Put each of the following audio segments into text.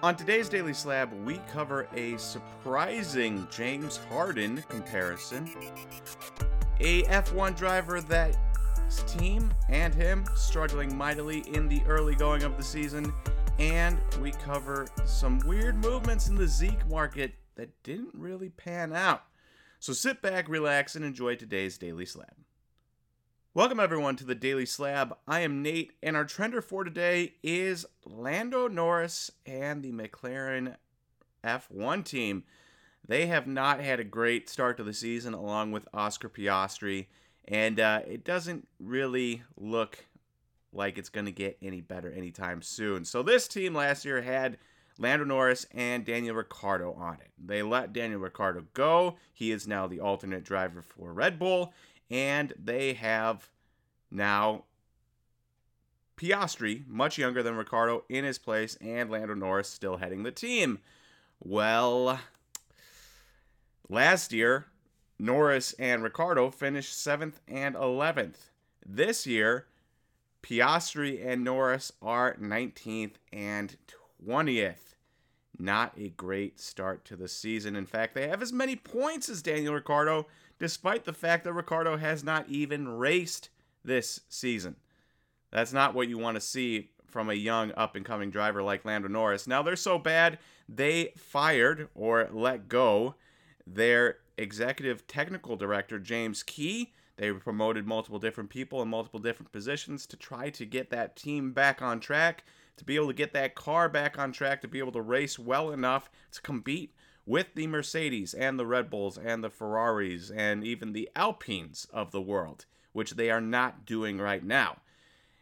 On today's Daily Slab, we cover a surprising James Harden comparison, a F1 driver that his team and him struggling mightily in the early going of the season, and we cover some weird movements in the Zeke market that didn't really pan out. So sit back, relax, and enjoy today's Daily Slab. Welcome, everyone, to the Daily Slab. I am Nate, and our trender for today is Lando Norris and the McLaren F1 team. They have not had a great start to the season, along with Oscar Piastri, and uh, it doesn't really look like it's going to get any better anytime soon. So, this team last year had Lando Norris and Daniel Ricciardo on it. They let Daniel Ricciardo go. He is now the alternate driver for Red Bull, and they have now Piastri, much younger than Ricciardo, in his place, and Lando Norris still heading the team. Well, last year, Norris and Ricciardo finished 7th and 11th. This year, Piastri and Norris are 19th and 20th. Not a great start to the season. In fact, they have as many points as Daniel Ricciardo, despite the fact that Ricciardo has not even raced this season. That's not what you want to see from a young up and coming driver like Lando Norris. Now they're so bad, they fired or let go their executive technical director, James Key. They promoted multiple different people in multiple different positions to try to get that team back on track, to be able to get that car back on track, to be able to race well enough to compete with the Mercedes and the Red Bulls and the Ferraris and even the Alpines of the world, which they are not doing right now.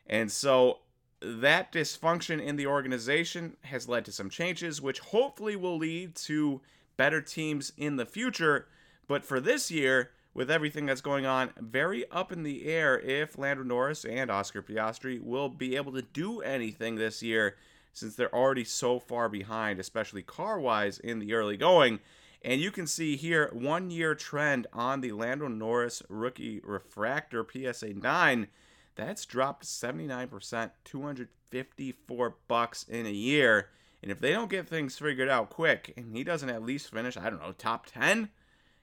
And so that dysfunction in the organization has led to some changes, which hopefully will lead to better teams in the future. But for this year, with everything that's going on, very up in the air if Lando Norris and Oscar Piastri will be able to do anything this year since they're already so far behind, especially car wise in the early going. And you can see here one year trend on the Lando Norris rookie refractor PSA 9. That's dropped 79%, 254 bucks in a year. And if they don't get things figured out quick, and he doesn't at least finish, I don't know, top 10,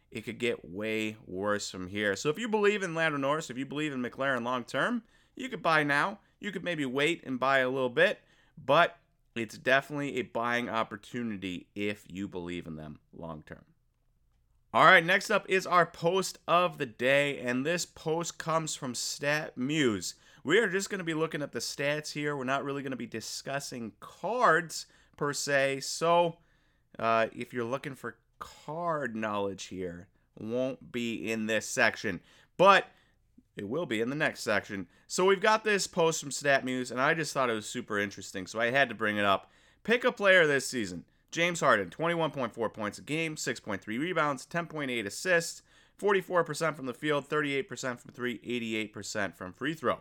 it could get way worse from here. So if you believe in Lando Norris, if you believe in McLaren long term, you could buy now. You could maybe wait and buy a little bit, but it's definitely a buying opportunity if you believe in them long term. All right, next up is our post of the day, and this post comes from StatMuse. We are just going to be looking at the stats here. We're not really going to be discussing cards per se. So, uh, if you're looking for card knowledge here, won't be in this section. But it will be in the next section. So we've got this post from StatMuse, and I just thought it was super interesting, so I had to bring it up. Pick a player this season. James Harden, 21.4 points a game, 6.3 rebounds, 10.8 assists, 44% from the field, 38% from three, 88% from free throw.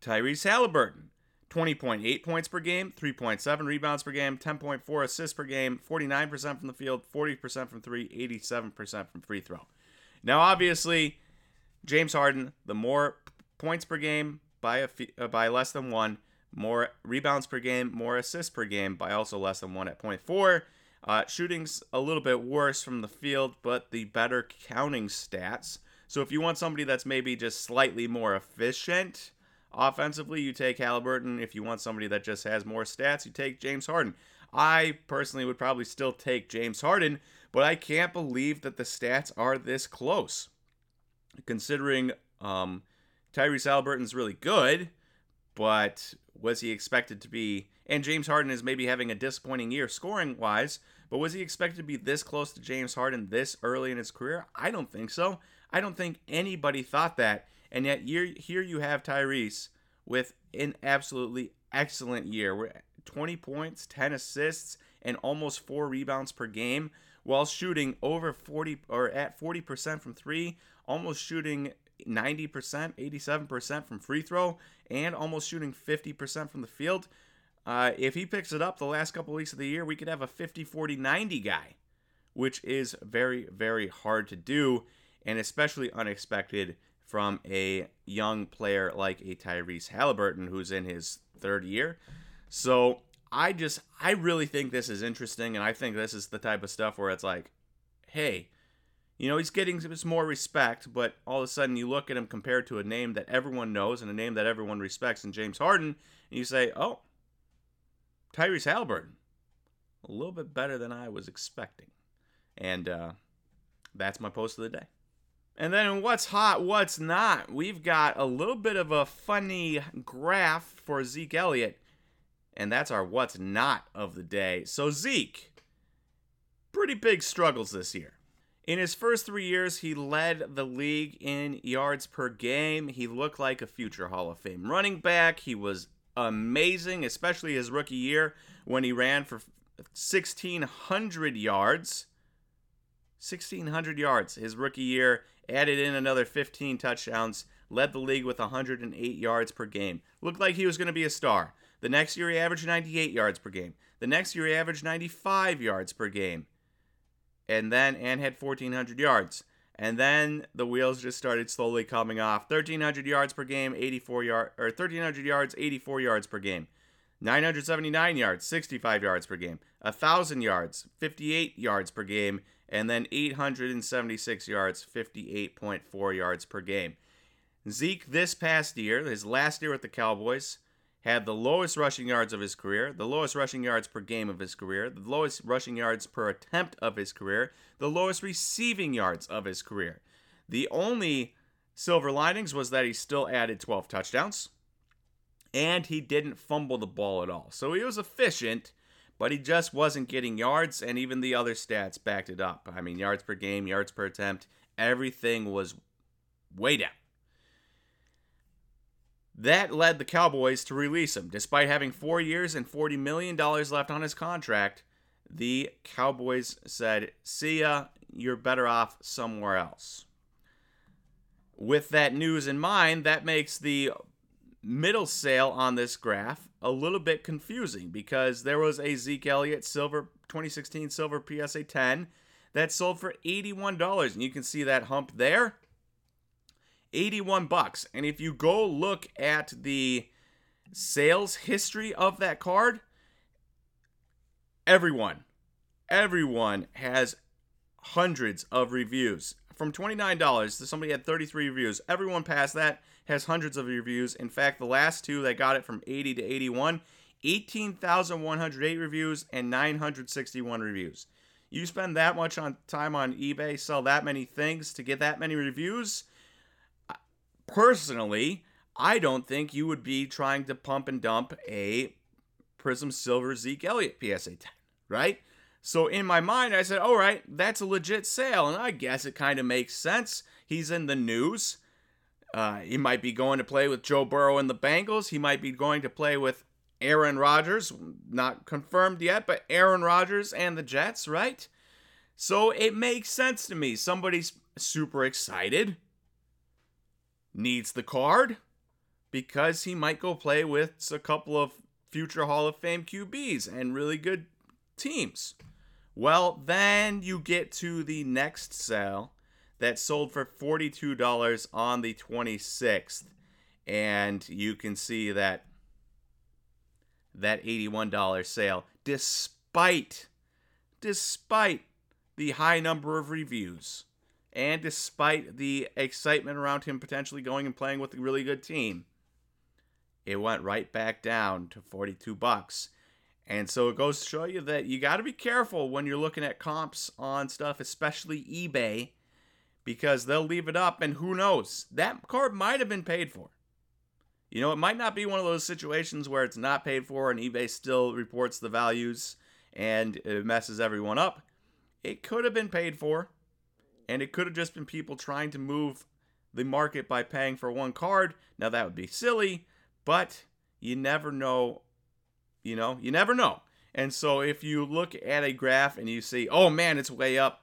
Tyrese Haliburton, 20.8 points per game, 3.7 rebounds per game, 10.4 assists per game, 49% from the field, 40% from three, 87% from free throw. Now, obviously, James Harden, the more points per game by a uh, by less than one, more rebounds per game, more assists per game by also less than one at 0.4. Uh, shooting's a little bit worse from the field, but the better counting stats. So if you want somebody that's maybe just slightly more efficient offensively, you take Haliburton. If you want somebody that just has more stats, you take James Harden. I personally would probably still take James Harden, but I can't believe that the stats are this close considering um, Tyrese Haliburton's really good, but was he expected to be? And James Harden is maybe having a disappointing year scoring wise, but was he expected to be this close to James Harden this early in his career? I don't think so. I don't think anybody thought that. And yet here, here you have Tyrese with an absolutely excellent year. We're 20 points, 10 assists, and almost four rebounds per game while shooting over 40 or at 40% from three, almost shooting 90%, 87% from free throw, and almost shooting 50% from the field. Uh, if he picks it up the last couple weeks of the year, we could have a 50 40 90 guy, which is very, very hard to do, and especially unexpected from a young player like a Tyrese Haliburton who's in his third year. So I just, I really think this is interesting, and I think this is the type of stuff where it's like, hey, you know, he's getting some more respect, but all of a sudden you look at him compared to a name that everyone knows and a name that everyone respects and James Harden, and you say, oh, Tyrese Haliburton, a little bit better than I was expecting. And uh, that's my post of the day. And then what's hot, what's not? We've got a little bit of a funny graph for Zeke Elliott, and that's our what's not of the day. So, Zeke, pretty big struggles this year. In his first three years, he led the league in yards per game. He looked like a future Hall of Fame running back. He was amazing, especially his rookie year when he ran for 1,600 yards. 1,600 yards his rookie year, added in another 15 touchdowns, led the league with 108 yards per game. Looked like he was going to be a star. The next year, he averaged 98 yards per game. The next year, he averaged 95 yards per game. And then, and had 1,400 yards. And then the wheels just started slowly coming off. 1,300 yards per game, 84 yard, or 1,300 yards, 84 yards per game. 979 yards, 65 yards per game. 1,000 yards, 58 yards per game. And then 876 yards, 58.4 yards per game. Zeke, this past year, his last year with the Cowboys, had the lowest rushing yards of his career, the lowest rushing yards per game of his career, the lowest rushing yards per attempt of his career, the lowest receiving yards of his career. The only silver linings was that he still added 12 touchdowns and he didn't fumble the ball at all. So he was efficient, but he just wasn't getting yards, and even the other stats backed it up. I mean, yards per game, yards per attempt, everything was way down. That led the Cowboys to release him. Despite having four years and $40 million left on his contract, the Cowboys said, See ya, you're better off somewhere else. With that news in mind, that makes the middle sale on this graph a little bit confusing because there was a Zeke Elliott silver 2016 silver PSA 10 that sold for $81 and you can see that hump there 81 bucks. And if you go look at the sales history of that card, everyone, everyone has hundreds of reviews. From $29 to somebody had 33 reviews. Everyone past that has hundreds of reviews. In fact, the last two that got it from 80 to 81, 18,108 reviews and 961 reviews. You spend that much on time on eBay, sell that many things to get that many reviews, personally, I don't think you would be trying to pump and dump a Prism Silver Zeke Elliott PSA 10, right? So in my mind, I said, all right, that's a legit sale. And I guess it kind of makes sense. He's in the news. Uh, he might be going to play with Joe Burrow and the Bengals. He might be going to play with Aaron Rodgers. Not confirmed yet, but Aaron Rodgers and the Jets, right? So it makes sense to me. Somebody's super excited needs the card because he might go play with a couple of future Hall of Fame QBs and really good teams. Well, then you get to the next sale that sold for $42 on the 26th and you can see that that $81 sale despite despite the high number of reviews and despite the excitement around him potentially going and playing with a really good team, it went right back down to 42 bucks. And so it goes to show you that you got to be careful when you're looking at comps on stuff, especially eBay, because they'll leave it up and who knows, that card might have been paid for. You know, it might not be one of those situations where it's not paid for and eBay still reports the values and it messes everyone up. It could have been paid for and it could have just been people trying to move the market by paying for one card. Now that would be silly, but you never know. You know, you never know. And so if you look at a graph and you see, oh man, it's way up,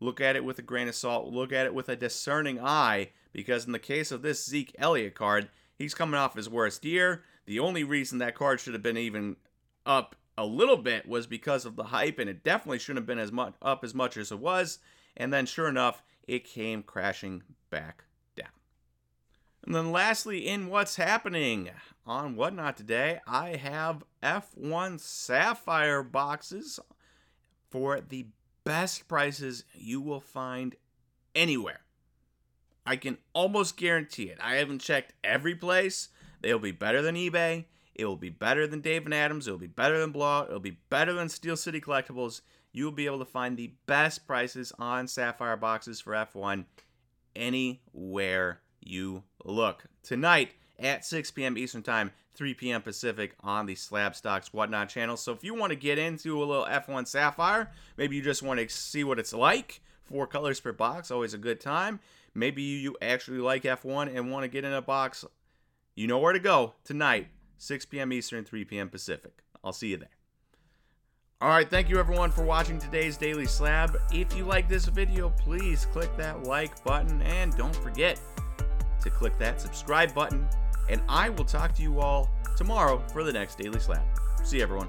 look at it with a grain of salt. Look at it with a discerning eye, because in the case of this Zeke Elliott card, he's coming off his worst year. The only reason that card should have been even up a little bit was because of the hype, and it definitely shouldn't have been as much up as much as it was. And then, sure enough, it came crashing back down. And then lastly, in what's happening on Whatnot today, I have F1 Sapphire boxes for the best prices you will find anywhere. I can almost guarantee it. I haven't checked every place. They'll be better than eBay. It will be better than Dave and Adam's. It will be better than Blowout. It will be better than Steel City Collectibles. You will be able to find the best prices on Sapphire boxes for F1 anywhere you look. Tonight at 6 p.m. Eastern Time, 3 p.m. Pacific on the SlabStox Whatnot channel. So if you want to get into a little F1 Sapphire, maybe you just want to see what it's like, four colors per box, always a good time. Maybe you actually like F1 and want to get in a box, you know where to go tonight, 6 p.m. Eastern, 3 p.m. Pacific. I'll see you there. All right, thank you everyone for watching today's Daily Slab. If you like this video, please click that like button and don't forget to click that subscribe button. And I will talk to you all tomorrow for the next Daily Slab. See everyone.